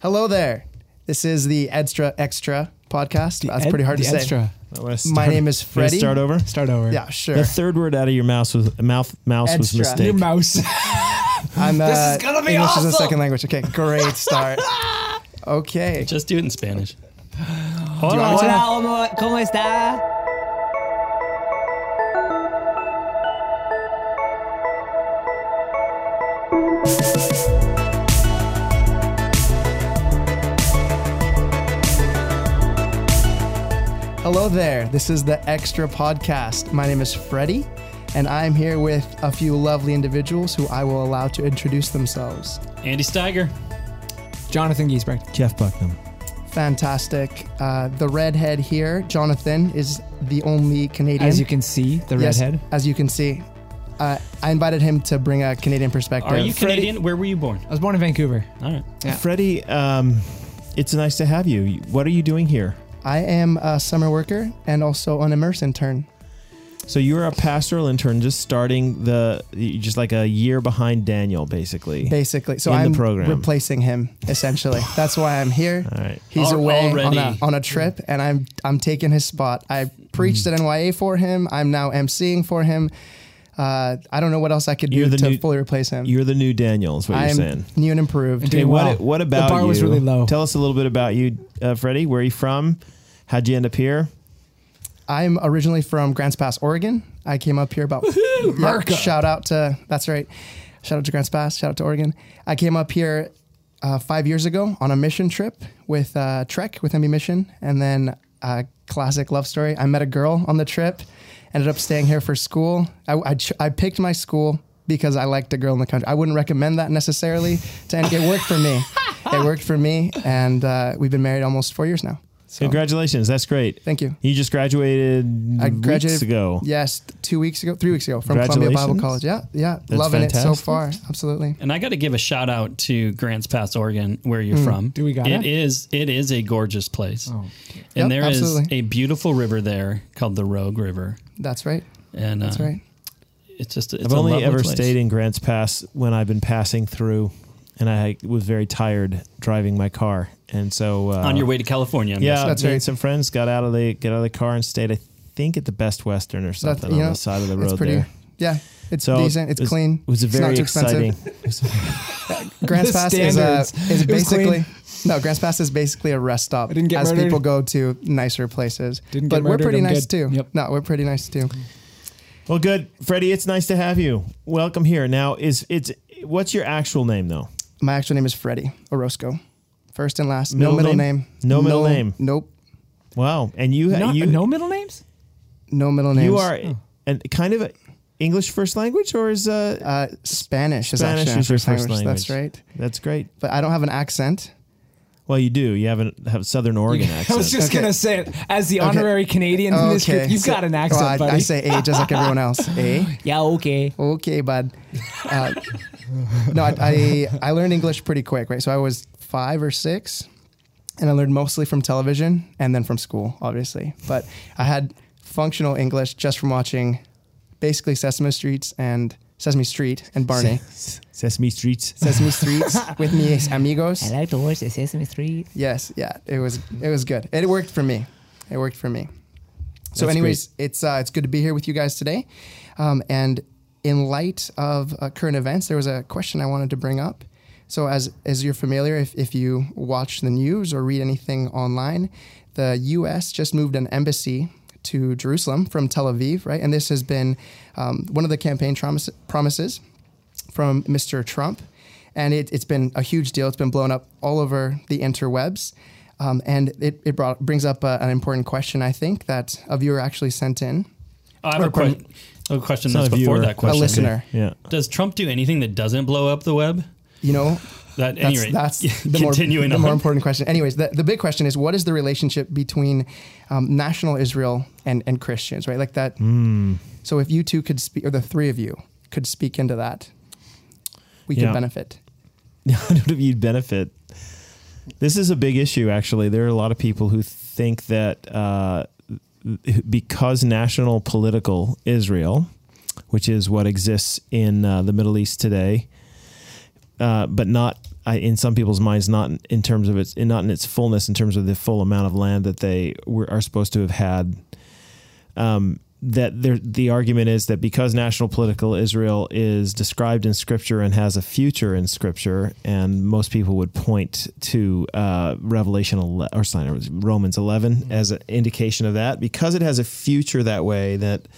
Hello there. This is the Extra Extra podcast. That's Ed- pretty hard the to say. extra. My name is Can Freddie. Start over. Start over. Yeah, sure. The third word out of your mouth was mouth. Mouse was Extra. mistake. Your mouse. I'm uh, This is gonna be English is a awesome. second language. Okay, great start. Okay. Just do it in Spanish. Do you want me to? Hola, ¿cómo- ¿cómo está? Hello there. This is the Extra Podcast. My name is Freddie, and I'm here with a few lovely individuals who I will allow to introduce themselves. Andy Steiger. Jonathan Giesbrecht. Jeff Bucknam. Fantastic. Uh, the redhead here, Jonathan, is the only Canadian. As you can see, the Yes, redhead. As you can see. Uh, I invited him to bring a Canadian perspective. Are you Freddie- Canadian? Where were you born? I was born in Vancouver. All right. Yeah. Freddie, um, it's nice to have you. What are you doing here? I am a summer worker and also an immerse intern. So you're a pastoral intern, just starting the, just like a year behind Daniel, basically. Basically, so In I'm program. replacing him. Essentially, that's why I'm here. All right. He's Al- away on a, on a trip, and I'm I'm taking his spot. I preached Mm. at NYA for him. I'm now emceeing for him. Uh, I don't know what else I could do You're the to new- fully replace him. You're the new Daniel, is what I'm you're saying. new and improved. Okay, what, well. what about The bar you? was really low. Tell us a little bit about you, uh, Freddie. Where are you from? How'd you end up here? I'm originally from Grants Pass, Oregon. I came up here about Yeah, shout out to that's right. Shout out to Grants Pass. Shout out to Oregon. I came up here uh, five years ago on a mission trip with uh, Trek with MB Mission, and then a classic love story. I met a girl on the trip. Ended up staying here for school. I, I, ch- I picked my school because I liked a girl in the country. I wouldn't recommend that necessarily. To any, it worked for me. It worked for me, and uh, we've been married almost four years now. So Congratulations. That's great. thank you. You just graduated I graduated weeks ago. Yes, two weeks ago, three weeks ago from Columbia Bible College. Yeah, yeah, That's loving it so far. Absolutely. And I got to give a shout out to Grants Pass, Oregon, where you're from. Do we got it? it? is. It is a gorgeous place, Oh. Yep, and there is absolutely. a beautiful river there called the Rogue River, That's right. and That's uh, right. It's just. It's I've a only ever place. stayed in Grants Pass when I've been passing through, and I was very tired driving my car, and so uh, on your way to California. I'm Yeah, guessing. That's me right. and some friends got out of the get out of the car and stayed. I think at the Best Western or something you on know, the side of the it's road pretty. there. Yeah, it's So decent. It's it was- clean. It was a It's very not too expensive. exciting. Grants Pass is, uh, is It was clean. basically no. Grants Pass is basically a rest stop. I didn't get as murdered. people go to nicer places. Didn't but get we're pretty I'm nice good. too. Yep. No, we're pretty nice too. well, good, Freddie. It's nice to have you. Welcome here. Now, is it's what's your actual name though? My actual name is Freddie Orozco. First and last. Middle no middle name? name. No middle name. Nope. Wow, and you No, you no middle names? No middle names. you are and kind of a English first language or is uh Uh, Spanish is Spanish actually is your first first language. That's right. that's great. But I don't have an accent. Well, you do. You have a have Southern Oregon accent. I was just Okay. gonna say it as the honorary Canadian in this group. You've so- got an accent, well, I, buddy. I say A just like everyone else. A. yeah, okay. Okay, bud. Uh, no, I, I I learned English pretty quick, right? So I was five or six, and I learned mostly from television and then from school, obviously. But I had functional English just from watching, basically Sesame Streets and Sesame Street and Barney. Sesame Streets. Sesame Streets with me amigos. I like to watch the Sesame Street. Yes, yeah, it was it was good. It worked for me. It worked for me. So, That's anyways, it's uh, it's good to be here with you guys today. Um, and in light of uh, current events, there was a question I wanted to bring up. So, as as you're familiar, if if you watch the news or read anything online, the U.S. just moved an embassy to Jerusalem from Tel Aviv, right? And this has been um, one of the campaign promise, promises from Mr. Trump. And it, it's been a huge deal. It's been blown up all over the interwebs. Um, and it, it brought, brings up uh, an important question, I think, that a viewer actually sent in. I have a, que- a question that's a before viewer. that question. A listener. Yeah. Does Trump do anything that doesn't blow up the web? You know, That at that's, any rate, that's the, more, the more important question. Anyways, the, the big question is what is the relationship between um, national Israel and, and Christians, right? Like that. Hmm. So if you two could speak, or the three of you could speak into that, we Yeah. could benefit. I don't know if you'd benefit. This is a big issue, actually. There are a lot of people who think that uh, because national political Israel, which is what exists in uh, the Middle East today, uh, but not I, in some people's minds, not in terms of its, not in its fullness, in terms of the full amount of land that they were, are supposed to have had. Um, that there, the argument is that because national political Israel is described in Scripture and has a future in Scripture, and most people would point to uh, Revelation 11, or sorry, Romans 11 mm-hmm. as an indication of that, because it has a future that way, that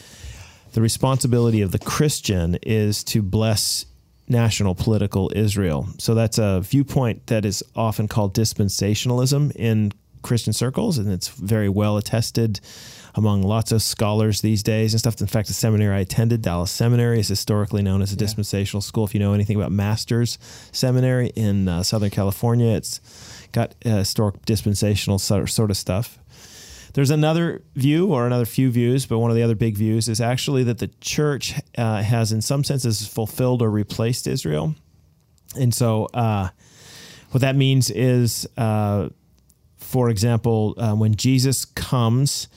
the responsibility of the Christian is to bless national political Israel. So that's a viewpoint that is often called dispensationalism in Christian circles, and it's very well attested among lots of scholars these days and stuff. In fact, the seminary I attended, Dallas Seminary, is historically known as a yeah. dispensational school. If you know anything about Masters Seminary in uh, Southern California, it's got uh, historic dispensational sort of stuff. There's another view or another few views, but one of the other big views is actually that the church uh, has, in some senses, fulfilled or replaced Israel. And so, uh, what that means is, uh, for example, uh, when Jesus comes,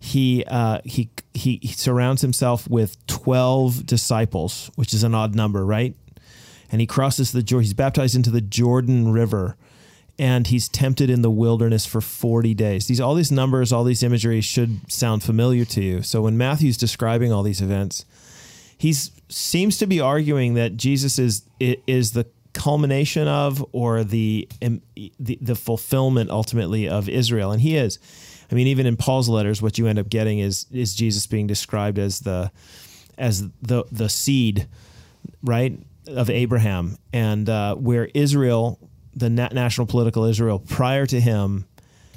he, uh, he, he he surrounds himself with 12 disciples, which is an odd number, right? And he crosses the Jordan, he's baptized into the Jordan River and he's tempted in the wilderness for 40 days. These all these numbers, all these imagery should sound familiar to you. So when Matthew's describing all these events, he seems to be arguing that Jesus is is the culmination of or the, the the fulfillment ultimately of Israel and he is. I mean even in Paul's letters what you end up getting is is Jesus being described as the as the the seed right of Abraham and uh, where Israel the national political Israel prior to him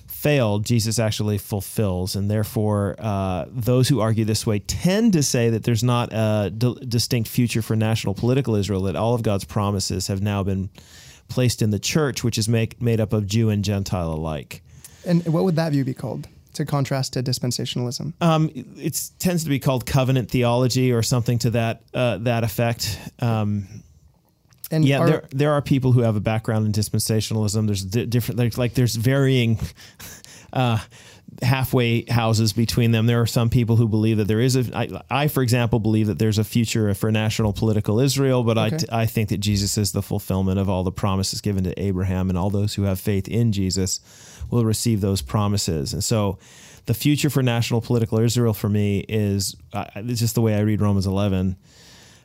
failed, Jesus actually fulfills. And therefore, uh, those who argue this way tend to say that there's not a d- distinct future for national political Israel, that all of God's promises have now been placed in the church, which is make, made up of Jew and Gentile alike. And what would that view be called? To contrast to dispensationalism, um, it tends to be called covenant theology or something to that uh, that effect. Um, and yeah, are, there there are people who have a background in dispensationalism. There's different like, like there's varying uh, halfway houses between them. There are some people who believe that there is a. I, I for example, believe that there's a future for national political Israel, but okay. I I think that Jesus is the fulfillment of all the promises given to Abraham, and all those who have faith in Jesus will receive those promises. And so, the future for national political Israel for me is uh, it's just the way I read Romans 11.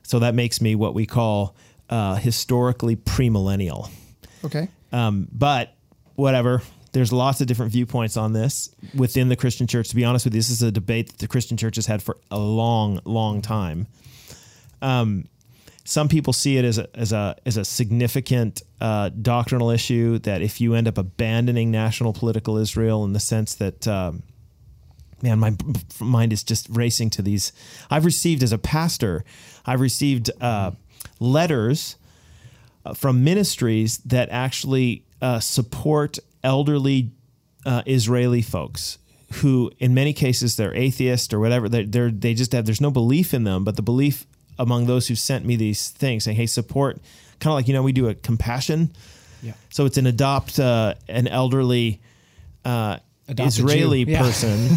So that makes me what we call uh, historically premillennial. Okay. Um, but whatever. There's lots of different viewpoints on this within the Christian church. To be honest with you, this is a debate that the Christian church has had for a long, long time. Um, some people see it as a as a as a significant uh, doctrinal issue that if you end up abandoning national political Israel in the sense that um, man my mind is just racing to these I've received as a pastor I've received uh, letters uh, from ministries that actually uh, support elderly uh, Israeli folks who, in many cases, they're atheist or whatever. They're, they're, they just have there's no belief in them, but the belief among those who sent me these things saying, "Hey, support." Kind of like you know we do a compassion. Yeah. So it's an adopt uh, an elderly uh, Israeli yeah. person,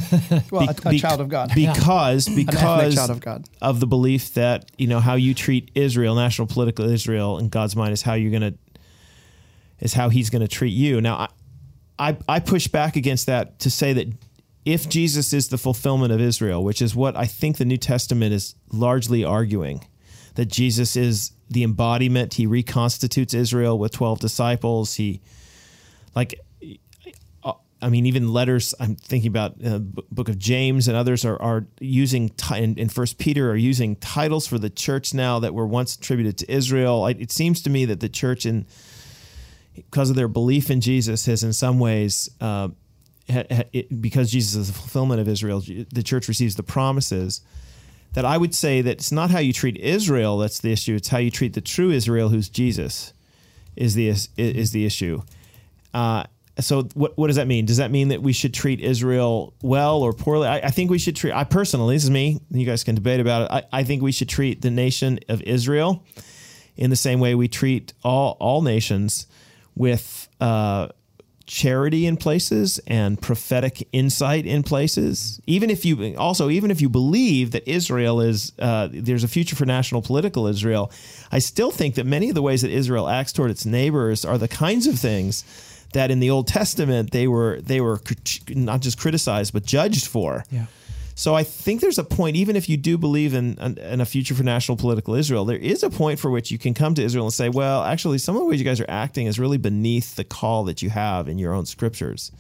well, be, a, a, child of God, because yeah. because child of God of the belief that you know how you treat Israel, national political Israel, in God's mind is how you're gonna is how He's gonna treat you. Now, I, I I push back against that to say that if Jesus is the fulfillment of Israel, which is what I think the New Testament is largely arguing, that Jesus is the embodiment, He reconstitutes Israel with twelve disciples, He like I mean, even letters. I'm thinking about uh, Book of James and others are are using t- in, in First Peter are using titles for the church now that were once attributed to Israel. I, it seems to me that the church, in because of their belief in Jesus, has in some ways. Uh, ha, ha, it, because Jesus is the fulfillment of Israel, the church receives the promises. That I would say that it's not how you treat Israel that's the issue; it's how you treat the true Israel, who's Jesus, is the is, is the issue. Uh, so what what does that mean? Does that mean that we should treat Israel well or poorly? I, I, think we should treat. I personally, this is me. You guys can debate about it. I, I think we should treat the nation of Israel in the same way we treat all all nations with uh, charity in places and prophetic insight in places. Even if you also even if you believe that Israel is uh, there's a future for national political Israel, I still think that many of the ways that Israel acts toward its neighbors are the kinds of things that in the Old Testament they were they were not just criticized but judged for. Yeah. So I think there's a point, even if you do believe in, in a future for national political Israel, there is a point for which you can come to Israel and say, well, actually, some of the ways you guys are acting is really beneath the call that you have in your own scriptures.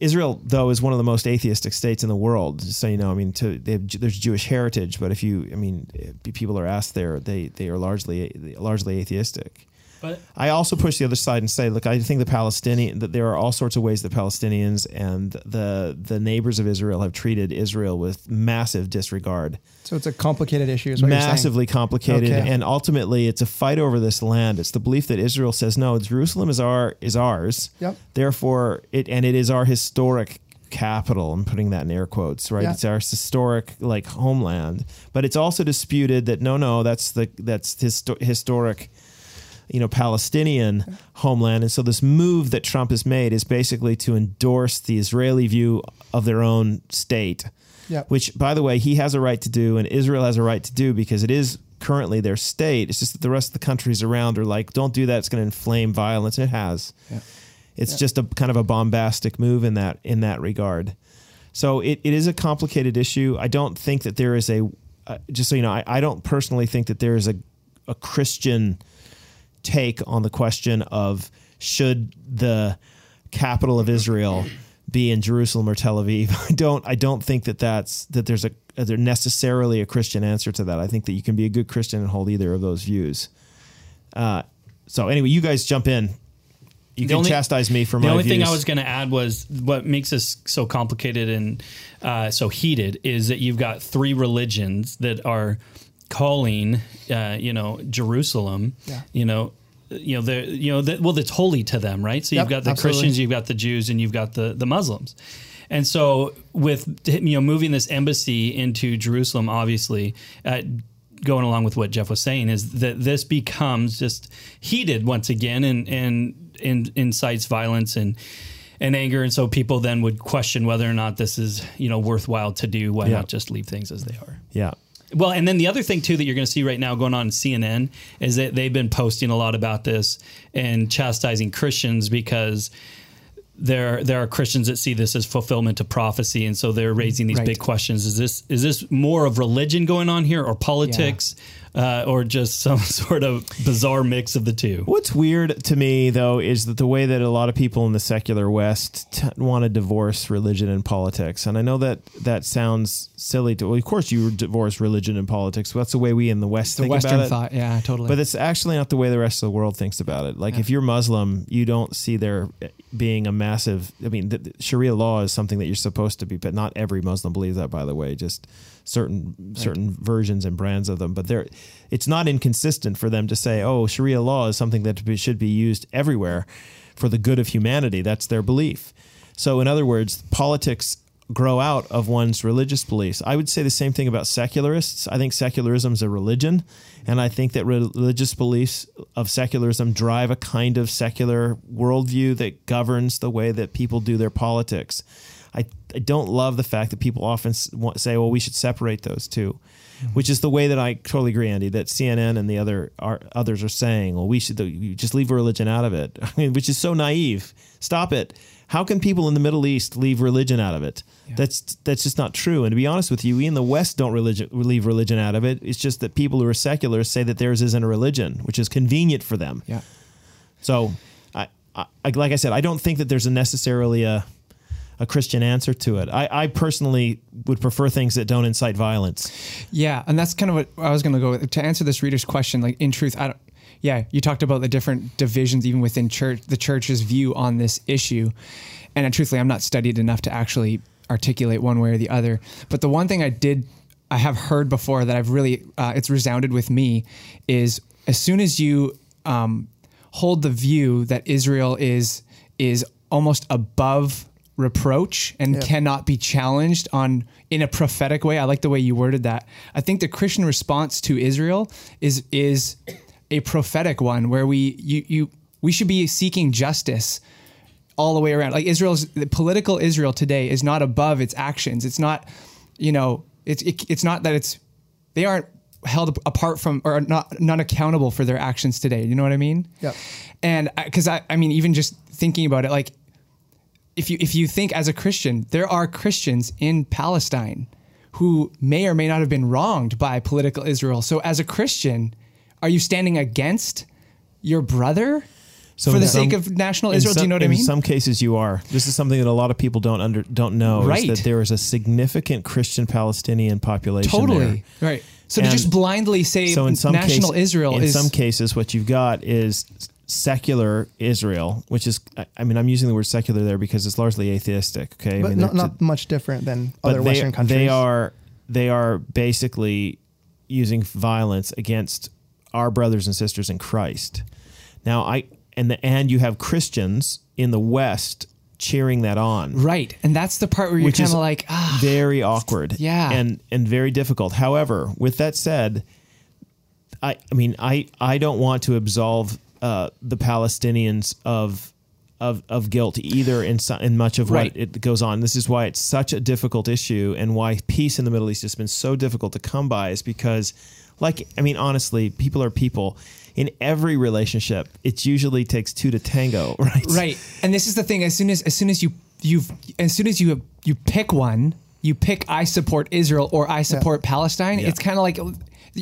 Israel, though, is one of the most atheistic states in the world. So you know, I mean, to, have, there's Jewish heritage, but if you, I mean, eh, people are asked there, they they are largely largely atheistic. But I also push the other side and say, look, I think the Palestinian that there are all sorts of ways that Palestinians and the the neighbors of Israel have treated Israel with massive disregard. So it's a complicated issue. Massively complicated, okay. and ultimately, it's a fight over this land. It's the belief that Israel says, no, Jerusalem is our is ours. Yep. Therefore, it and it is our historic capital. I'm putting that in air quotes, right? Yeah. It's our historic like homeland, but it's also disputed that no, no, that's the that's histo- historic you know Palestinian homeland. And so this move that Trump has made is basically to endorse the Israeli view of their own state. Yep. Which, by the way, he has a right to do, and Israel has a right to do because it is currently their state. It's just that the rest of the countries around are like, don't do that. It's going to inflame violence. And it has. Yep. It's yep. just a kind of a bombastic move in that in that regard. So it, it is a complicated issue. I don't think that there is a, uh, just so you know, I, I don't personally think that there is a, a Christian take on the question of should the capital of Israel be in Jerusalem or Tel Aviv. I don't I don't think that that's that there's a there necessarily a Christian answer to that. I think that you can be a good Christian and hold either of those views. Uh, so anyway, you guys jump in. You the can only, chastise me for my. The only views. thing I was going to add was what makes this so complicated and uh, so heated is that you've got three religions that are calling, uh, you know, Jerusalem, yeah. you know, you know, the you know, the, well, that's holy to them, right? So yep, you've got the absolutely. Christians, you've got the Jews, and you've got the the Muslims. And so, with you know, moving this embassy into Jerusalem, obviously, uh, going along with what Jeff was saying, is that this becomes just heated once again, and and, and incites violence and and anger, and so people then would question whether or not this is you know worthwhile to do. Why yeah. not just leave things as they are? Yeah. Well, and then the other thing too that you're going to see right now going on in CNN is that they've been posting a lot about this and chastising Christians because there there are Christians that see this as fulfillment of prophecy, and so they're raising these right. big questions: Is this is this more of religion going on here, or politics? Yeah uh, or just some sort of bizarre mix of the two. What's weird to me, though, is that the way that a lot of people in the secular West t- want to divorce religion and politics. And I know that that sounds silly. To, well, of course, you divorce religion and politics. That's the way we in the West the think Western about it. thought, yeah, totally. But it's actually not the way the rest of the world thinks about it. Like, yeah. if you're Muslim, you don't see there being a massive. I mean, the, the Sharia law is something that you're supposed to be, but not every Muslim believes that. By the way, just certain right. certain versions and brands of them, but they're it's not inconsistent for them to say, "Oh, Sharia law is something that should be used everywhere for the good of humanity." That's their belief. So, in other words, politics grow out of one's religious beliefs. I would say the same thing about secularists. I think secularism is a religion, and I think that religious beliefs of secularism drive a kind of secular worldview that governs the way that people do their politics. I, I don't love the fact that people often say, well, we should separate those 2 mm-hmm. which is the way that I totally agree, Andy, that CNN and the other are, others are saying, well, we should just leave religion out of it, I mean, which is so naive. Stop it. How can people in the Middle East leave religion out of it? Yeah. That's that's just not true. And to be honest with you, we in the West don't religion, leave religion out of it. It's just that people who are secular say that theirs isn't a religion, which is convenient for them. Yeah. So, I, I like I said, I don't think that there's a necessarily a a Christian answer to it. I, I personally would prefer things that don't incite violence. Yeah, and that's kind of what I was going to go with. to answer this reader's question. Like in truth, I don't. Yeah, you talked about the different divisions even within church, the church's view on this issue, and uh, truthfully, I'm not studied enough to actually articulate one way or the other. But the one thing I did, I have heard before that I've really, uh, it's resounded with me, is as soon as you um, hold the view that Israel is is almost above reproach and yeah. cannot be challenged on in a prophetic way. I like the way you worded that. I think the Christian response to Israel is is a prophetic one where we you you we should be seeking justice all the way around. Like Israel's the political Israel today is not above its actions. It's not, you know, it's it, it's not that it's they aren't held apart from or not not accountable for their actions today. You know what I mean? Yeah. And uh, because I, I mean, even just thinking about it, like if you if you think as a Christian, there are Christians in Palestine who may or may not have been wronged by political Israel. So as a Christian, are you standing against your brother So for the some- sake of national Israel? Do you know what I mean? in some cases, you are. This is something that a lot of people don't under don't know. Right. Is that there is a significant Christian Palestinian population. totally there. right. So to just blindly say So in some national case- Israel in is some cases, what you've got is secular Israel, which is. I- I mean, I'm using the word secular there because it's largely atheistic. Okay, I But mean, not, they're- not much different than other they, Western countries. They are they are basically using violence against our brothers and sisters in Christ. Now I and the, and you have Christians in the West cheering that on. right, and that's the part where you're kind of like ah Very awkward. Yeah. And and very difficult. However, with that said, I I mean I I don't want to absolve uh, the Palestinians of of, of guilt either in so, in much of Right. what it goes on. This is why it's such a difficult issue and why peace in the Middle East has been so difficult to come by is because like I mean honestly, people are people. In every relationship, it usually takes two to tango, right? right and this is the thing as soon as as soon as you you've as soon as you you pick one you pick i support israel or i support palestine Yeah. it's kind of like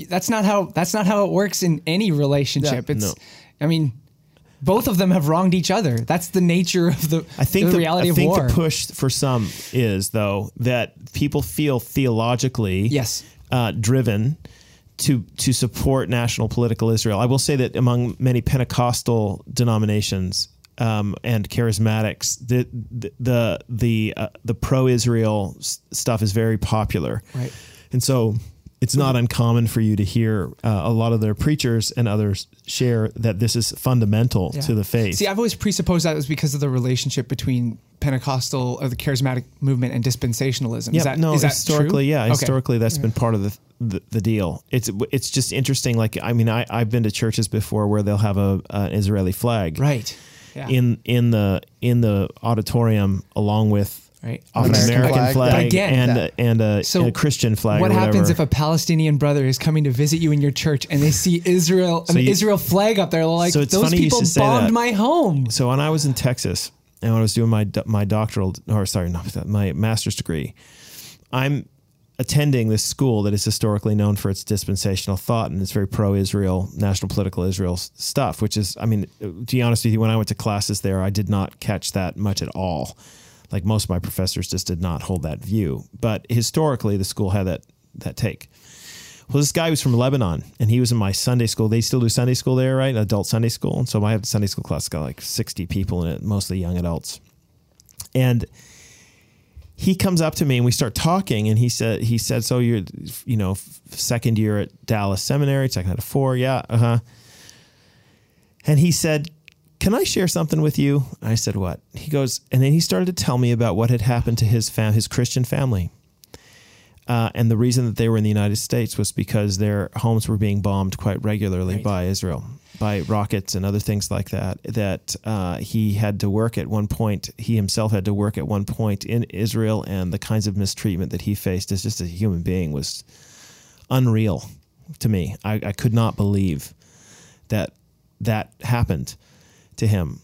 that's not how that's not how it works in any relationship Yeah. it's No. I mean both of them have wronged each other that's the nature of the I think the, the, reality I of think war the push for some is though that people feel theologically Yes. uh, driven to to support national political Israel. I will say that among many Pentecostal denominations um, and charismatics, the the the the, uh, the pro Israel stuff is very popular, Right. And so. It's not uncommon for you to hear uh, a lot of their preachers and others share that this is fundamental Yeah. to the faith. See, I've always presupposed that was because of the relationship between Pentecostal or the charismatic movement and dispensationalism. Yeah, is that, no, is that historically, true? yeah, Okay. historically that's been part of the, the the deal. It's it's just interesting. Like, I mean, I I've been to churches before where they'll have a an Israeli flag Right. Yeah. in in the in the auditorium along with right. often American American flag. flag, again, and that- and a, So and a Christian flag. What happens if a Palestinian brother is coming to visit you in your church and they see Israel, an you- Israel flag up there? Like, So it's those people bombed that. my home. So when I was in Texas and when I was doing my my doctoral or sorry, not that, my master's degree, I'm attending this school that is historically known for its dispensational thought and it's very pro-Israel, national political Israel stuff. Which is, I mean, to be honest with you, when I went to classes there, I did not catch that much at all. Like most of my professors just did not hold that view. But historically, the school had that that take. Well, this guy was from Lebanon, and he was in my Sunday school. They still do Sunday school there, right? Adult Sunday school. And so my Sunday school class got like sixty people in it, mostly young adults. And he comes up to me and we start talking, and he said, "He said, so you're, you know, second year at Dallas Seminary, second out of four, yeah, uh huh." And he said, "Can I share something with you?" I said, "What?" He goes, and then he started to tell me about what had happened to his fam, his Christian family. Uh, and the reason that they were in the United States was because their homes were being bombed quite regularly Right. by Israel, by rockets and other things like that. That uh, he had to work at one point, he himself had to work at one point in Israel, and the kinds of mistreatment that he faced as just a human being was unreal to me. I, I could not believe that that happened to him.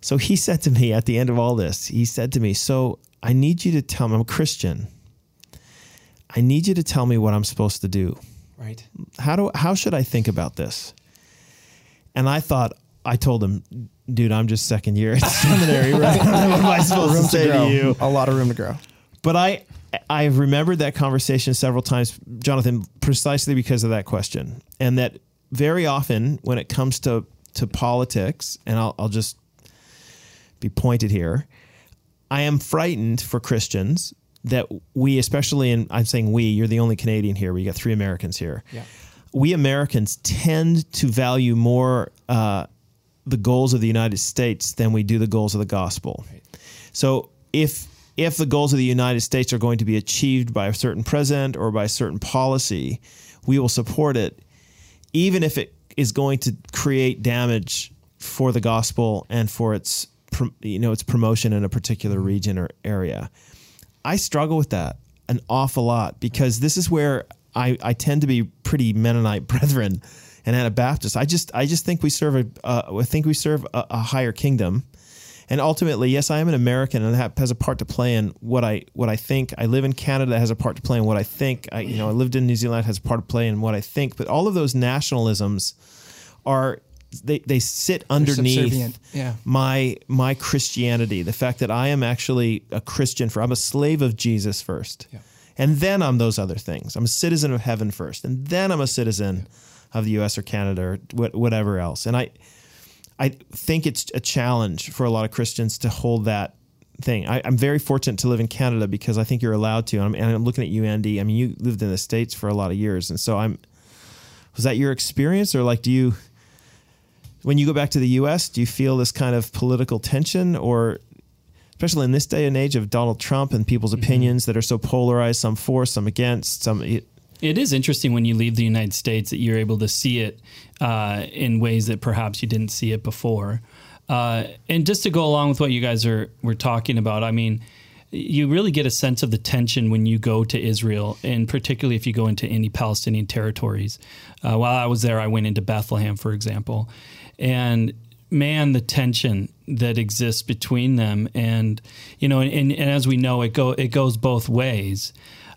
So he said to me at the end of all this, he said to me, So I need you to tell me, I'm a Christian. I need you to tell me what I'm supposed to do. Right. How do how should I think about this? And I thought I told him, dude, I'm just second year at seminary, right? what am I supposed room to say to to you? A lot of room to grow. But I I've remembered that conversation several times, Jonathan, precisely because of that question. And that very often when it comes to to politics, and I'll I'll just be pointed here, I am frightened for Christians that we, especially in I'm saying we, you're the only Canadian here. We got three Americans here. Yeah. We Americans tend to value more uh, the goals of the United States than we do the goals of the gospel. So if if the goals of the United States are going to be achieved by a certain president or by a certain policy, we will support it, even if it is going to create damage for the gospel and for its you know its promotion in a particular region or area. I struggle with that an awful lot because this is where I, I tend to be pretty Mennonite brethren and Anabaptist. I just I just think we serve a uh, I think we serve a, a higher kingdom. And ultimately, yes, I am an American and that has a part to play in what I what I think. I live in Canada has a part to play in what I think. I you know I lived in New Zealand has a part to play in what I think. But all of those nationalisms are they, they sit underneath yeah. my my Christianity. The fact that I am actually a Christian for I'm a slave of Jesus first. And then I'm those other things. I'm a citizen of heaven first. And then I'm a citizen of the US or Canada or wh- whatever else. And I I think it's a challenge for a lot of Christians to hold that thing. I, I'm very fortunate to live in Canada because I think you're allowed to. And I'm, and I'm looking at you, Andy. I mean, you lived in the States for a lot of years. And so I'm, was that your experience or like, do you, when you go back to the US, do you feel this kind of political tension or especially in this day and age of Donald Trump and people's mm-hmm. opinions that are so polarized, some for, some against, some It is interesting when you leave the United States that you're able to see it uh, in ways that perhaps you didn't see it before. Uh, and just to go along with what you guys are were talking about, I mean, you really get a sense of the tension when you go to Israel, and particularly if you go into any Palestinian territories. Uh, while I was there, I went into Bethlehem, for example, and man, the tension that exists between them, and you know, and, and as we know, it go it goes both ways.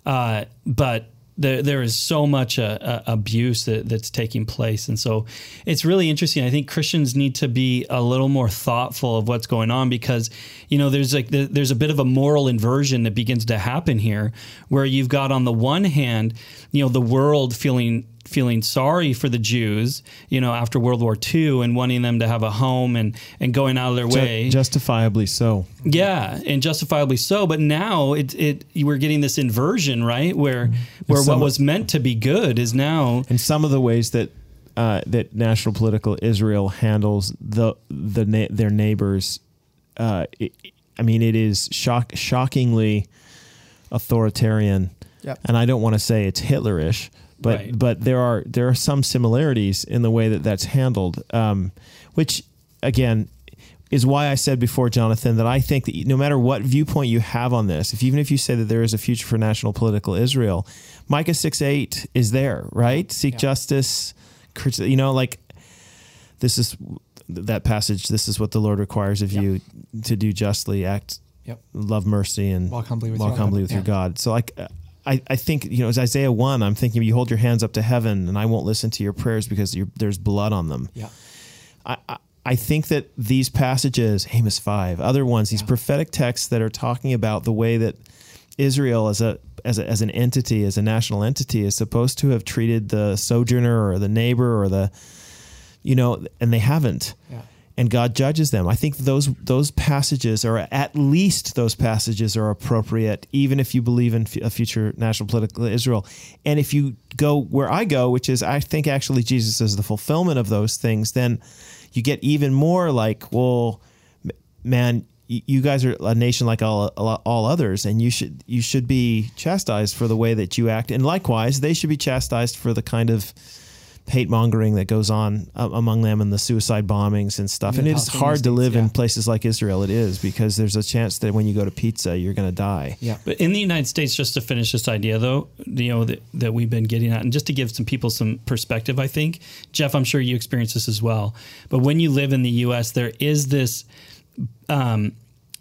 Uh, but there, there is so much uh, uh, abuse that, that's taking place. And so it's really interesting. I think Christians need to be a little more thoughtful of what's going on because, you know, there's like, there's a bit of a moral inversion that begins to happen here where you've got on the one hand, you know, the world feeling feeling sorry for the Jews, you know, after World War II and wanting them to have a home and, and going out of their way. justifiably so. Yeah, and justifiably so. But now it it we're getting this inversion, right? Where where Some- what was meant to be good is now and some of the ways that uh, that national political Israel handles the the na- their neighbors, uh, it, I mean, it is shock shockingly authoritarian. Yep. And I don't want to say it's Hitlerish, but Right. but there are there are some similarities in the way that that's handled, um, which again is why I said before, Jonathan, that I think that no matter what viewpoint you have on this, if even if you say that there is a future for national political Israel, Micah six eight is there, right? Seek justice, you know, like this is that passage. This is what the Lord requires of you to do justly, act, Yep. love mercy, and Walk humbly with walk your humbly God. with your God. So like. I, I think you know as Isaiah one. I'm thinking you hold your hands up to heaven, and I won't listen to your prayers because you're, there's blood on them. Yeah. I, I- I think that these passages, Amos 5, other ones, these prophetic texts that are talking about the way that Israel as a, as a as an entity, as a national entity, is supposed to have treated the sojourner or the neighbor or the, you know, and they haven't. Yeah. And God judges them. I think those those passages, or at least those passages, are appropriate, even if you believe in a future national political Israel. And if you go where I go, which is I think actually Jesus is the fulfillment of those things, then you get even more like, well, man, you guys are a nation like all all others, and you should you should be chastised for the way that you act, and likewise, they should be chastised for the kind of hate mongering that goes on uh, among them and the suicide bombings and stuff. In And it's hard to states, live in places like Israel. It is because there's a chance that when you go to pizza, you're going to die. Yeah. But in the United States, just to finish this idea, though, you know that, that we've been getting at, and just to give some people some perspective, I think, Jeff, I'm sure you experience this as well. But when you live in the U.S., there is this um,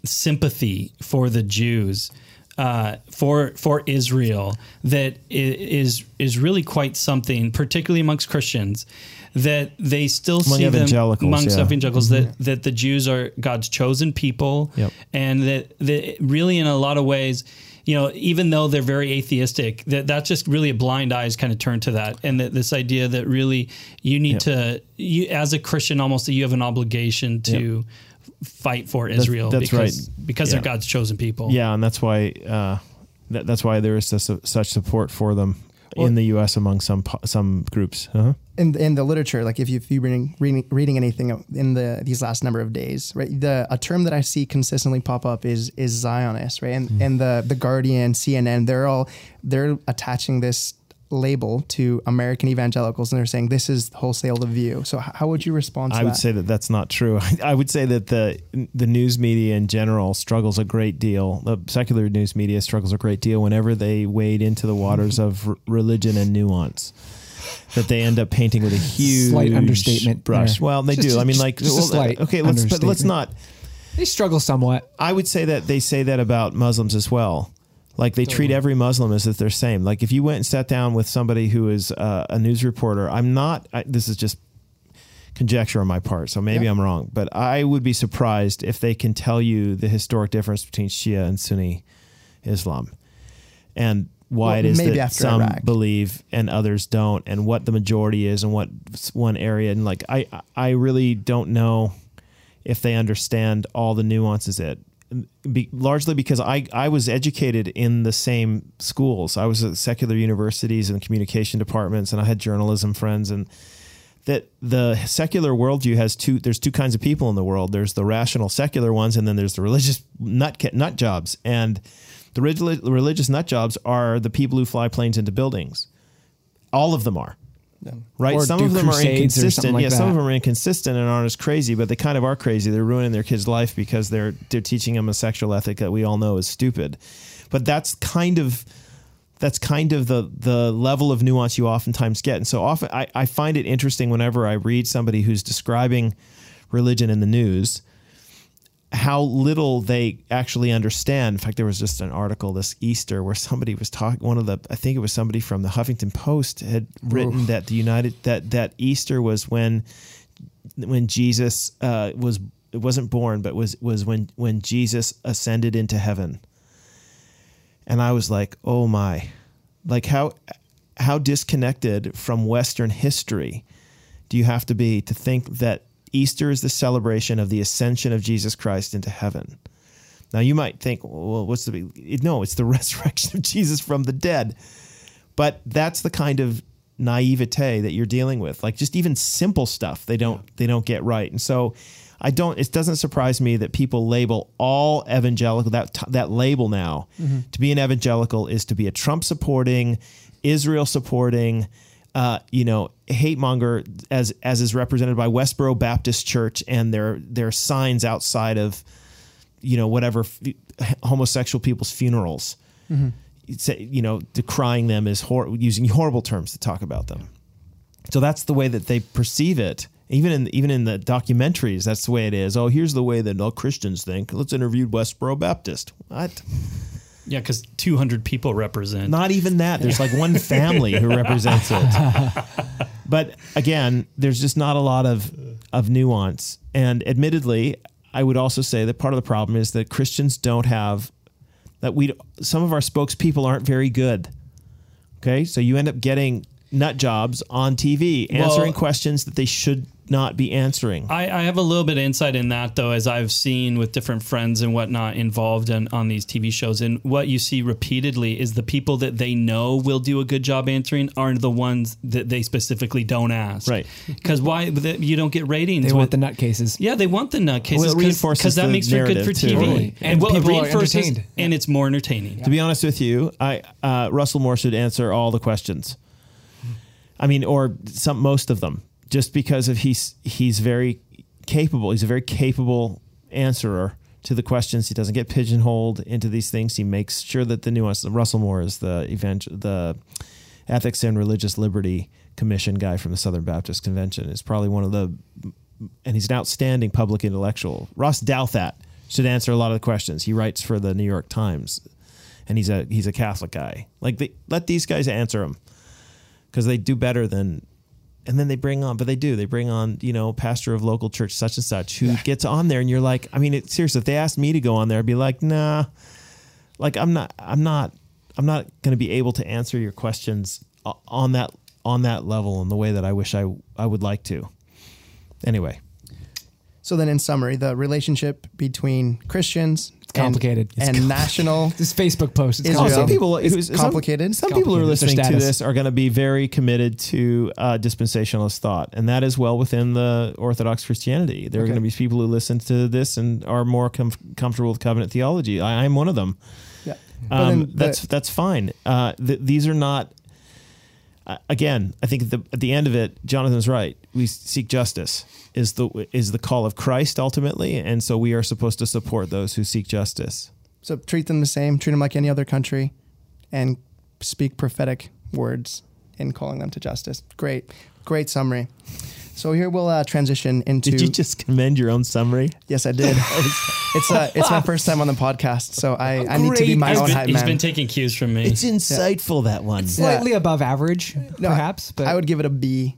sympathy for the Jews, uh, for for Israel, that is is is really quite something, particularly amongst Christians. That they still Among see them evangelicals, amongst yeah. evangelicals that, that the Jews are God's chosen people, Yep. and that, that really in a lot of ways you know even though they're very atheistic that that's just really a blind eyes kind of turn to that and that this idea that really you need to you as a christian almost that you have an obligation to fight for israel that's because right. because Yeah. they're god's chosen people Yeah, and that's why uh, that, that's why there is such, such support for them in the U.S. among some some groups. Uh-huh. in in the literature, like if you if you been reading reading anything in the these last number of days, right? The a term that I see consistently pop up is is Zionist, right? And and the the Guardian, CNN, they're all they're attaching this label to American evangelicals, and they're saying this is wholesale the view. So, how would you respond to that? I that? would say that that's not true. I would say that the the news media in general struggles a great deal. The secular news media struggles a great deal whenever they wade into the waters of r- religion and nuance. That they end up painting with a huge Slight understatement brush. there. Well, they Just- do. I mean, like, just a well, uh, slight okay, let's but let's not. They struggle somewhat. I would say that they say that about Muslims as well. Like they treat every Muslim as if they're the same. Like if you went and sat down with somebody who is uh, a news reporter, I'm not. I, this is just conjecture on my part, so maybe Yeah. I'm wrong. But I would be surprised if they can tell you the historic difference between Shia and Sunni Islam, and why Well, it is maybe that some Iraq. believe and others don't, and what the majority is, and what one area. And like I, I really don't know if they understand all the nuances it be, largely because I, I was educated in the same schools. I was at secular universities and communication departments and i had journalism friends and that the secular worldview has two there's two kinds of people in the world. There's the rational secular ones and then there's the religious nut nut jobs. And the religious nut jobs are the people who fly planes into buildings. All of them are right? Some of them are inconsistent. like yeah, some of them are inconsistent and aren't as crazy, but they kind of are crazy. They're ruining their kid's life because they're they're teaching them a sexual ethic that we all know is stupid. But that's kind of that's kind of the the level of nuance you oftentimes get. And so often I, I find it interesting whenever I read somebody who's describing religion in the news how little they actually understand. In fact, there was just an article this Easter where somebody was talking. One of the, I think it was somebody from the Huffington Post had written that the United that that Easter was when when Jesus uh, was it wasn't born, but was was when when Jesus ascended into heaven. And I was like, oh my, like how how disconnected from Western history do you have to be to think that Easter is the celebration of the ascension of Jesus Christ into heaven? Now you might think, well, what's the big? No, it's the resurrection of Jesus from the dead. But that's the kind of naivete that you're dealing with. Like just even simple stuff, they don't they don't get right. And so I don't. It doesn't surprise me that people label all evangelical that that label now mm-hmm. to be an evangelical is to be a Trump supporting, Israel supporting, uh, you know, hate monger as as is represented by Westboro Baptist Church and their their signs outside of, you know, whatever f- homosexual people's funerals. It's, you know, decrying them is hor- using horrible terms to talk about them. So that's the way that they perceive it. Even in even in the documentaries, that's the way it is. Oh, here's the way that all Christians think. Let's interview Westboro Baptist. What? Yeah, because 200 people represent. Not even that. There's like one family who represents it. But again, there's just not a lot of of nuance. And admittedly, I would also say that part of the problem is that Christians don't have that we some of our spokespeople aren't very good. Okay? So you end up getting nut jobs on TV answering Well- questions that they should not be answering. I, I have a little bit of insight in that though, as I've seen with different friends and whatnot involved in, on these TV shows. And what you see repeatedly is the people that they know will do a good job answering are the ones that they specifically don't ask. Right. Because why the- you don't get ratings? They with- want the nutcases. Yeah, they want the nutcases Well, reinforces because that makes for good for too. TV, Totally. and, And well, people are reinforces entertained. and it's more entertaining. To be honest with you, I uh, Russell Moore should answer all the questions. I mean, or some most of them, just because of he's he's very capable. He's a very capable answerer to the questions. He doesn't get pigeonholed into these things. He makes sure that the nuance. Russell Moore is the event the Ethics and Religious Liberty Commission guy from the Southern Baptist Convention. Is probably one of the and he's an outstanding public intellectual. Ross Douthat should answer a lot of the questions. He writes for the New York Times, and he's a he's a Catholic guy. Like they, let these guys answer them because they do better than. And then they bring on, but they do. They bring on, you know, pastor of local church such and such who gets on there, and you're like, I mean, it, seriously, if they asked me to go on there, I'd be like, nah, like I'm not, I'm not, I'm not going to be able to answer your questions on that on that level in the way that I wish I I would like to. Anyway, So then, in summary, the relationship between Christians complicated. It's and, national This Facebook post. It's Israel. Some complicated. people It's who's- some- complicated. Some, people who are listening to this are going to be very committed to uh, dispensationalist thought, and that is well within the Orthodox Christianity. There are going to be people who listen to this and are more com- comfortable with covenant theology. I, I'm one of them. Yeah. But Um, then the- that's that's fine. Uh, th- these are not. uh, again, I think at the, at the end of it, Jonathan's right. We seek justice is the is the call of Christ ultimately, and so we are supposed to support those who seek justice. So treat them the same, treat them like any other country, and speak prophetic words in calling them to justice. Great, great summary. So here we'll uh, transition into. Did you just commend your own summary? Yes, I did. it's uh, it's my first time on the podcast, so I, I need to be my He's own been, hype he's man. been taking cues from me. It's insightful that one. Slightly above average, No, perhaps, but I would give it a B,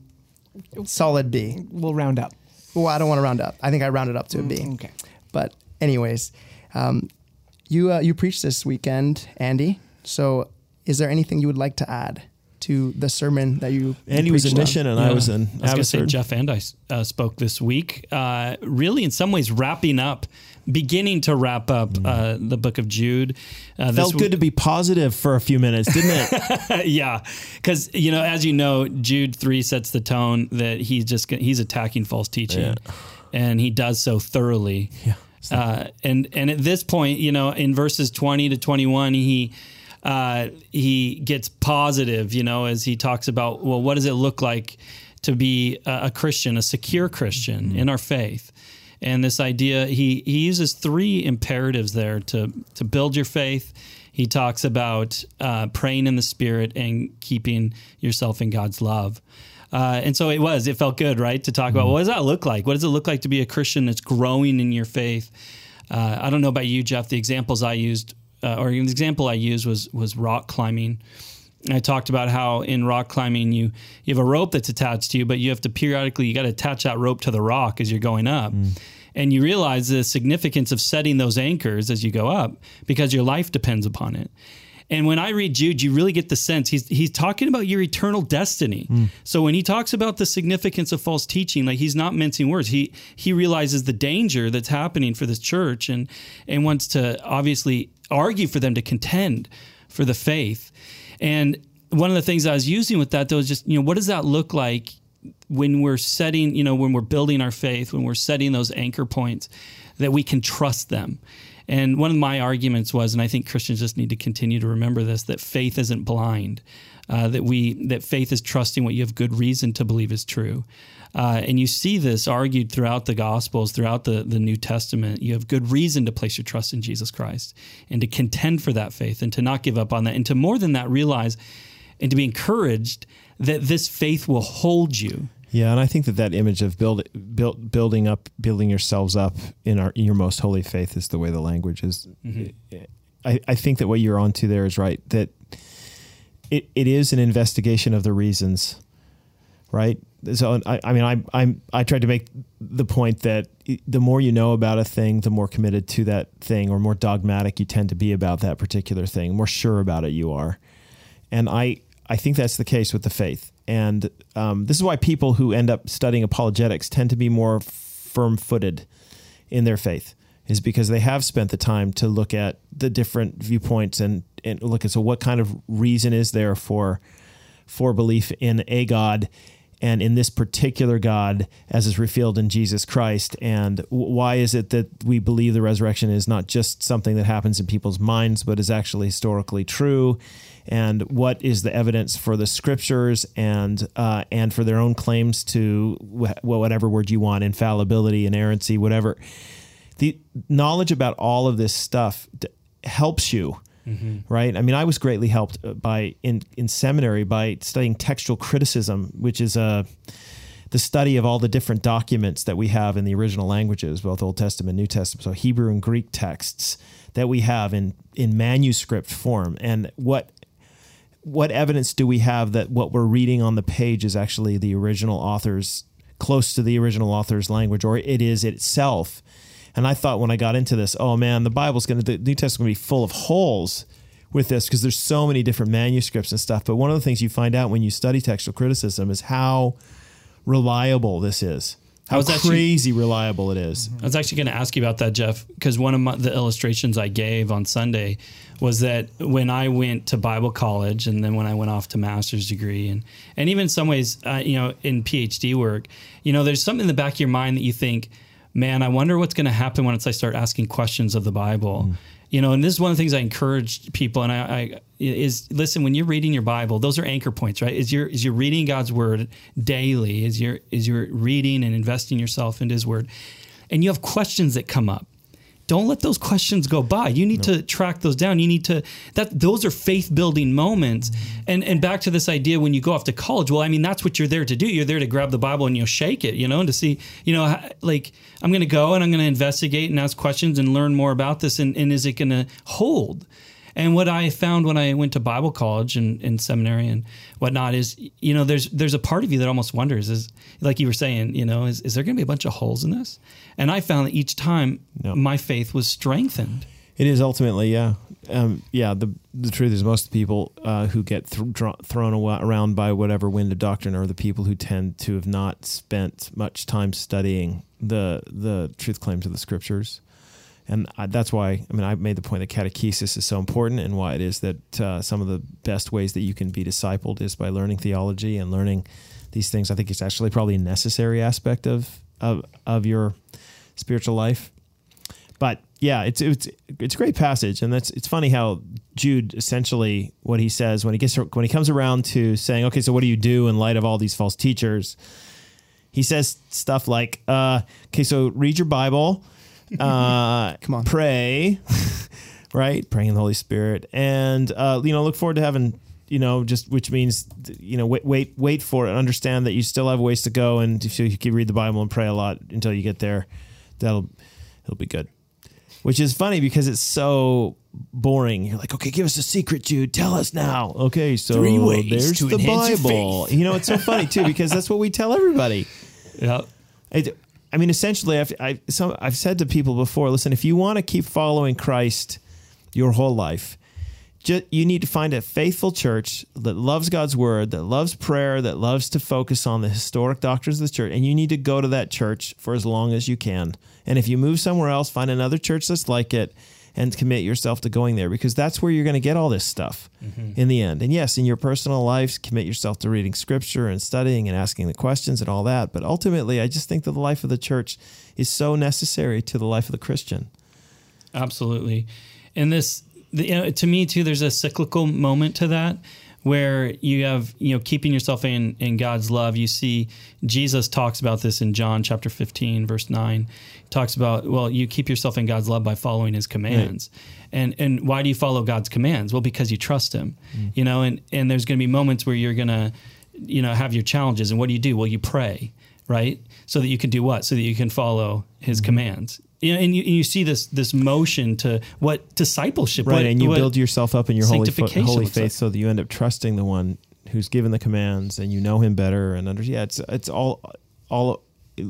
solid B. we'll round up. Well, I don't want to round up. I think I rounded up to a B. Okay. But anyways, um, you uh, you preached this weekend, Andy. So is there anything you would like to add to the sermon that you? Andy was in mission, and I was in I was going to say Jeff and I uh, spoke this week. Uh, really, in some ways, wrapping up, beginning to wrap up uh, the book of Jude. Uh, Mm. Felt this good to be positive for a few minutes, didn't it? yeah, because you know, as you know, Jude three sets the tone that he's just gonna- he's attacking false teaching, Yeah. and he does so thoroughly. Yeah. Uh, and and at this point, you know, in verses twenty to twenty one, he uh, he gets positive. You know, as he talks about, well, what does it look like to be a, a Christian, a secure Christian in our faith? And this idea, he he uses three imperatives there to to build your faith. He talks about uh, praying in the Spirit and keeping yourself in God's love. Uh, and so it was, it felt good, right? To talk about what does that look like? What does it look like to be a Christian that's growing in your faith? Uh, I don't know about you, Jeff. The examples I used, uh, or an example I used was was rock climbing. And I talked about how in rock climbing you you have a rope that's attached to you, but you have to periodically you got to attach that rope to the rock as you're going up. And you realize the significance of setting those anchors as you go up because your life depends upon it. And when I read Jude, you really get the sense he's he's talking about your eternal destiny. So when he talks about the significance of false teaching, like he's not mincing words. He he realizes the danger that's happening for this church and and wants to obviously argue for them to contend for the faith. And one of the things I was using with that though is just, you know, what does that look like when we're setting, you know, when we're building our faith, when we're setting those anchor points, that we can trust them. And one of my arguments was, and I think Christians just need to continue to remember this, that faith isn't blind, uh, that we that faith is trusting what you have good reason to believe is true. Uh, and you see this argued throughout the Gospels, throughout the, the New Testament. You have good reason to place your trust in Jesus Christ and to contend for that faith and to not give up on that. And to more than that, realize and to be encouraged that this faith will hold you. Yeah, and I think that that image of build, build, building up, building yourselves up in our in your most holy faith is the way the language is. I, I think that what you're onto there is right. That it, it is an investigation of the reasons, right? So I, I mean, I I'm I tried to make the point that the more you know about a thing, the more committed to that thing, or more dogmatic you tend to be about that particular thing. More sure about it you are, and I I think that's the case with the faith. And um, this is why people who end up studying apologetics tend to be more firm footed in their faith, is because they have spent the time to look at the different viewpoints and, and look at so what kind of reason is there for for belief in a God and in this particular God as is revealed in Jesus Christ. And why is it that we believe the resurrection is not just something that happens in people's minds, but is actually historically true? And what is the evidence for the scriptures and uh, and for their own claims to wh- whatever word you want, infallibility, inerrancy, whatever. The knowledge about all of this stuff d- helps you right? I mean, I was greatly helped uh, by in in seminary by studying textual criticism, which is a the study of all the different documents that we have in the original languages, both Old Testament, and New Testament, so Hebrew and Greek texts that we have in in manuscript form, and what what evidence do we have that what we're reading on the page is actually the original author's close to the original author's language, or it is itself? And I thought when I got into this, oh man, the Bible's going to, the New Testament's going to be full of holes with this because there's so many different manuscripts and stuff. But one of the things you find out when you study textual criticism is how reliable this is. How was actually- crazy reliable it is. I was actually going to ask you about that, Jeff, because one of my, the illustrations I gave on Sunday was that when I went to Bible college and then when I went off to master's degree and and even in some ways, uh, you know, in PhD work, you know, there's something in the back of your mind that you think, man, I wonder what's going to happen once I start asking questions of the Bible. Mm. You know, and this is one of the things I encourage people, and I, I is listen when you're reading your Bible, those are anchor points, right? Is you're is you're reading God's word daily, is you're is you're reading and investing yourself into His word, and you have questions that come up don't let those questions go by. You need to track those down. You need to that those are faith building moments. Mm-hmm. And and back to this idea when you go off to college, well, I mean that's what you're there to do. You're there to grab the Bible and you know shake it, you know, and to see, you know, how- like I'm going to go and I'm going to investigate and ask questions and learn more about this and, and is it going to hold? And what I found when I went to Bible college and, and seminary and whatnot is, you know, there's there's a part of you that almost wonders is like you were saying, you know, is, is there going to be a bunch of holes in this? And I found that each time my faith was strengthened. It is ultimately, yeah, um, yeah. The the truth is, most people uh, who get th- dro- thrown around by whatever wind of doctrine are the people who tend to have not spent much time studying the the truth claims of the scriptures, and I, that's why. I mean, I made the point that catechesis is so important, and why it is that uh, some of the best ways that you can be discipled is by learning theology and learning these things. I think it's actually probably a necessary aspect of of of your spiritual life but yeah, it's it's it's a great passage, and that's it's funny how Jude essentially what he says when he gets when he comes around to saying, okay, so what do you do in light of all these false teachers? He says stuff like, uh, okay, so read your Bible, uh, Come on. pray, right, praying in the Holy Spirit, and uh, you know, look forward to having. You know, just which means, you know, wait, wait, wait for it. Understand that you still have ways to go, and if you can read the Bible and pray a lot until you get there, that'll it'll be good which is funny because it's so boring. You're like, okay, give us a secret, Jude. Tell us now. Okay, so Three ways there's to the enhance your Bible. You know, it's so funny too because that's what we tell everybody. Yeah. It, I mean, essentially, I've I've, some, I've said to people before, listen, if you want to keep following Christ your whole life, just, you need to find a faithful church that loves God's word, that loves prayer, that loves to focus on the historic doctrines of the church, and you need to go to that church for as long as you can. And if you move somewhere else, find another church that's like it and commit yourself to going there because that's where you're going to get all this stuff mm-hmm. in the end. And yes, in your personal life, commit yourself to reading scripture and studying and asking the questions and all that. But ultimately, I just think that the life of the church is so necessary to the life of the Christian. Absolutely. And this, the, you know, to me too, there's a cyclical moment to that where you have, you know, keeping yourself in, in God's love. You see, Jesus talks about this in John chapter 15, verse 9. He talks about, well, you keep yourself in God's love by following his commands. And, and why do you follow God's commands? Well, because you trust him, mm. you know, and, and there's going to be moments where you're going to, you know, have your challenges. And what do you do? Well, you pray, right? So that you can do what? So that you can follow his mm. commands. You know, and you, and you see this this motion to what discipleship, Right, what- and you build yourself up in your holy, fo- holy faith like. so that you end up trusting the one who's given the commands and you know him better and under yeah it's it's all all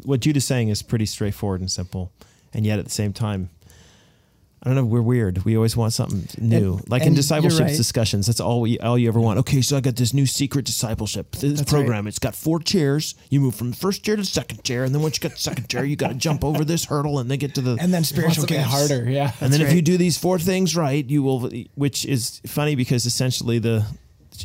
what Jude is saying is pretty straightforward and simple and yet at the same time I don't know we're weird we always want something new like in and you're discipleship right. discussions that's all we all you ever want okay so I got this new secret discipleship this That's program it's got four chairs you move from the first chair to the second chair and then once you get the second chair you got to jump over this hurdle and then get to the And then spiritual get harder. Yeah. and then if you do these four things right, you will. Which is funny because essentially the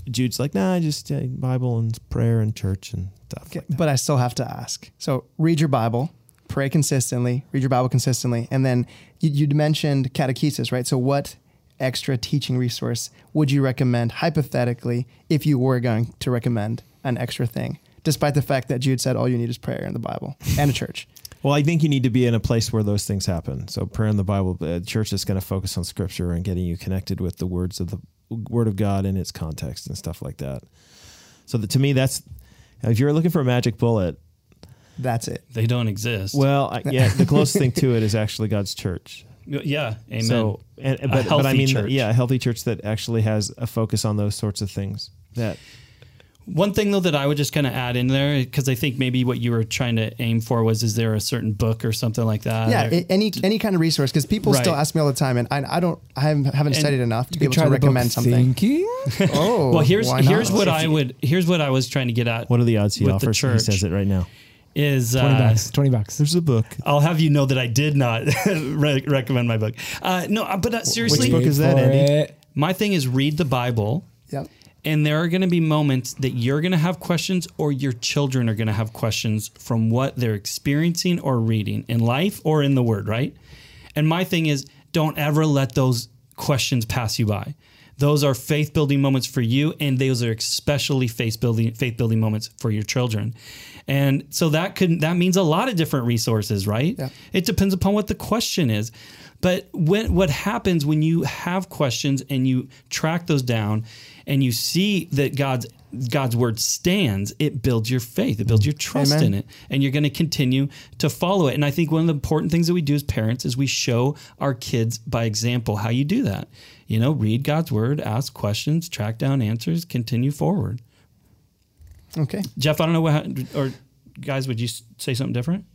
Jude's like, nah, just uh, Bible and prayer and church and stuff. Okay, like but I still have to ask. So read your Bible, pray consistently, read your Bible consistently, and then you, you'd mentioned catechesis, right? So what extra teaching resource would you recommend hypothetically if you were going to recommend an extra thing, despite the fact that Jude said all you need is prayer and the Bible and a church? Well, I think you need to be in a place where those things happen. So prayer in the Bible, uh, church is going to focus on Scripture and getting you connected with the words of the Word of God in its context and stuff like that. So to me, that's if you're looking for a magic bullet. That's it. they don't exist. Well, I, yeah, the closest thing to it is actually God's church. yeah, amen. So, and, A but, but I healthy mean, church. yeah, a healthy church that actually has a focus on those sorts of things. That One thing though that I would just kind of add in there because I think maybe what you were trying to aim for was is there a certain book or something like that? yeah, or- any any kind of resource because people Right. still ask me all the time, and I, I don't I haven't, haven't And studied enough to be able to recommend something. Thinking? Oh, well, here's here's what If I you- would here's what I was trying to get at. what are the odds he With the offers? He church. says it right now. Is Twenty uh, bucks. Twenty bucks. There's a book. I'll have you know that I did not re- recommend my book. Uh, no, uh, but uh, seriously, book is that, For Andy? it. my thing is read the Bible Yep. And there are going to be moments that you're going to have questions or your children are going to have questions from what they're experiencing or reading in life or in the word, right? And my thing is don't ever let those questions pass you by. Those are faith building moments for you, and those are especially faith building faith building moments for your children. And so that could that means a lot of different resources, right? Yeah. It depends upon what the question is. But when what happens when you have questions and you track those down and you see that God's God's word stands, it builds your faith, it builds your trust Amen. in it, and you're going to continue to follow it. And I think one of the important things that we do as parents is we show our kids by example how you do that. You know, read God's word, ask questions, track down answers, continue forward. Okay. Jeff, I don't know what, or guys, would you say something different?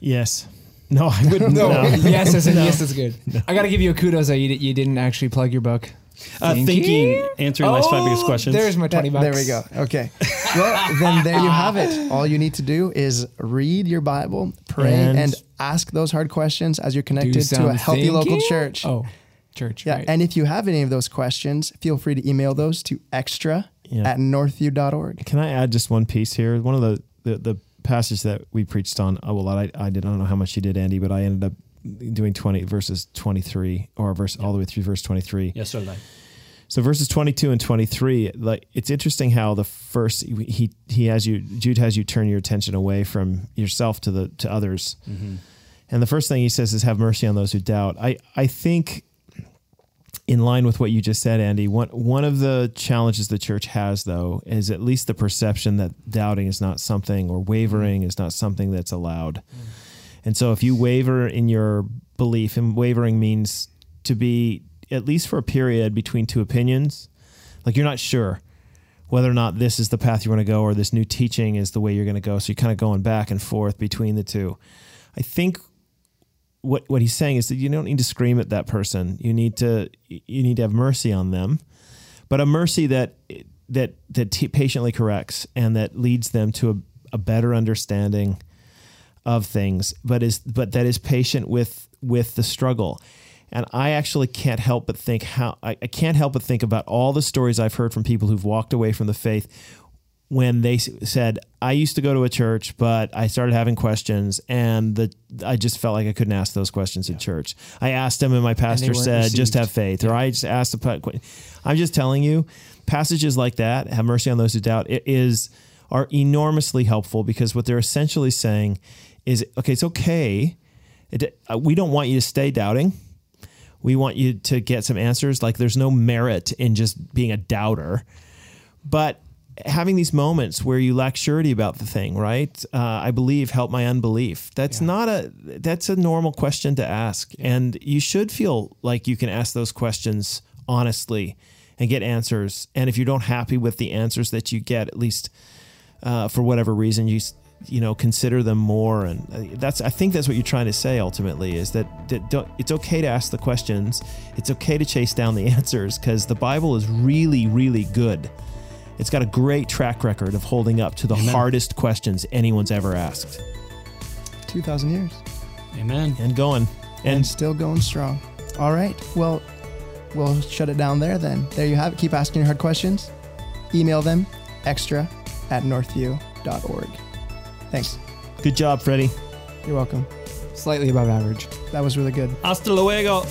Yes. No, I wouldn't. No, no. yes, as in yes, that's good. I got to give you a kudos that you, di- you didn't actually plug your book. Uh, thinking, answering last five biggest Oh, questions. There's my That- 20 bucks. there we go. Okay. Well, then there you have it. All you need to do is read your Bible, pray, And- and, ask those hard questions as you're Do connected to some a healthy local thinking. church. Oh, church. Yeah, right. and if you have any of those questions, feel free to email those to extra Yeah. at northview.org. Can I add just one piece here? One of the the, the passage that we preached on. Oh, well, I I did. I don't know how much you did, Andy, but I ended up doing twenty verses twenty three or verse all the way through verse twenty three. yes, sir. So verses 22 and 23, like it's interesting how the first he he has you Jude has you turn your attention away from yourself to the to others. Mm-hmm. And the first thing he says is have mercy on those who doubt. I I think in line with what you just said Andy, one one of the challenges the church has though is at least the perception that doubting is not something or wavering mm. is not something that's allowed. Mm. And so if you waver in your belief, and wavering means to be at least for a period between two opinions, like you're not sure whether or not this is the path you want to go or this new teaching is the way you're going to go. So you're kind of going back and forth between the two. I think what what he's saying is that you don't need to scream at that person. You need to you need to have mercy on them, but a mercy that that that t- patiently corrects and that leads them to a, a better understanding of things, but is but that is patient with with the struggle. And I actually can't help but think how I, I can't help but think about all the stories I've heard from people who've walked away from the faith when they said, "I used to go to a church, but I started having questions, and the I just felt like I couldn't ask those questions in church. I asked them, and my pastor weren't said, just have faith, or I just asked the. I'm just telling you, passages like that, have mercy on those who doubt. It is are enormously helpful because what they're essentially saying is, okay, it's okay. It, uh, we don't want you to stay doubting. We want you to get some answers. Like there's no merit in just being a doubter, but having these moments where you lack surety about the thing, right? Uh, I believe, help my unbelief. That's not a that's a normal question to ask, and you should feel like you can ask those questions honestly and get answers. And if you don't happy with the answers that you get, at least uh, for whatever reason, you you know consider them more. And uh, that's I think that's what you're trying to say ultimately is that, that don't, it's okay to ask the questions. It's okay to chase down the answers because the Bible is really really good. It's got a great track record of holding up to the hardest questions anyone's ever asked 2,000 years Amen. and going. and, And still going strong. All right. Well, we'll shut it down there then. There you have it. Keep asking your hard questions. Email them extra at northview.org. Thanks. good job, Freddie. You're welcome. Slightly above average. That was really good. Hasta luego.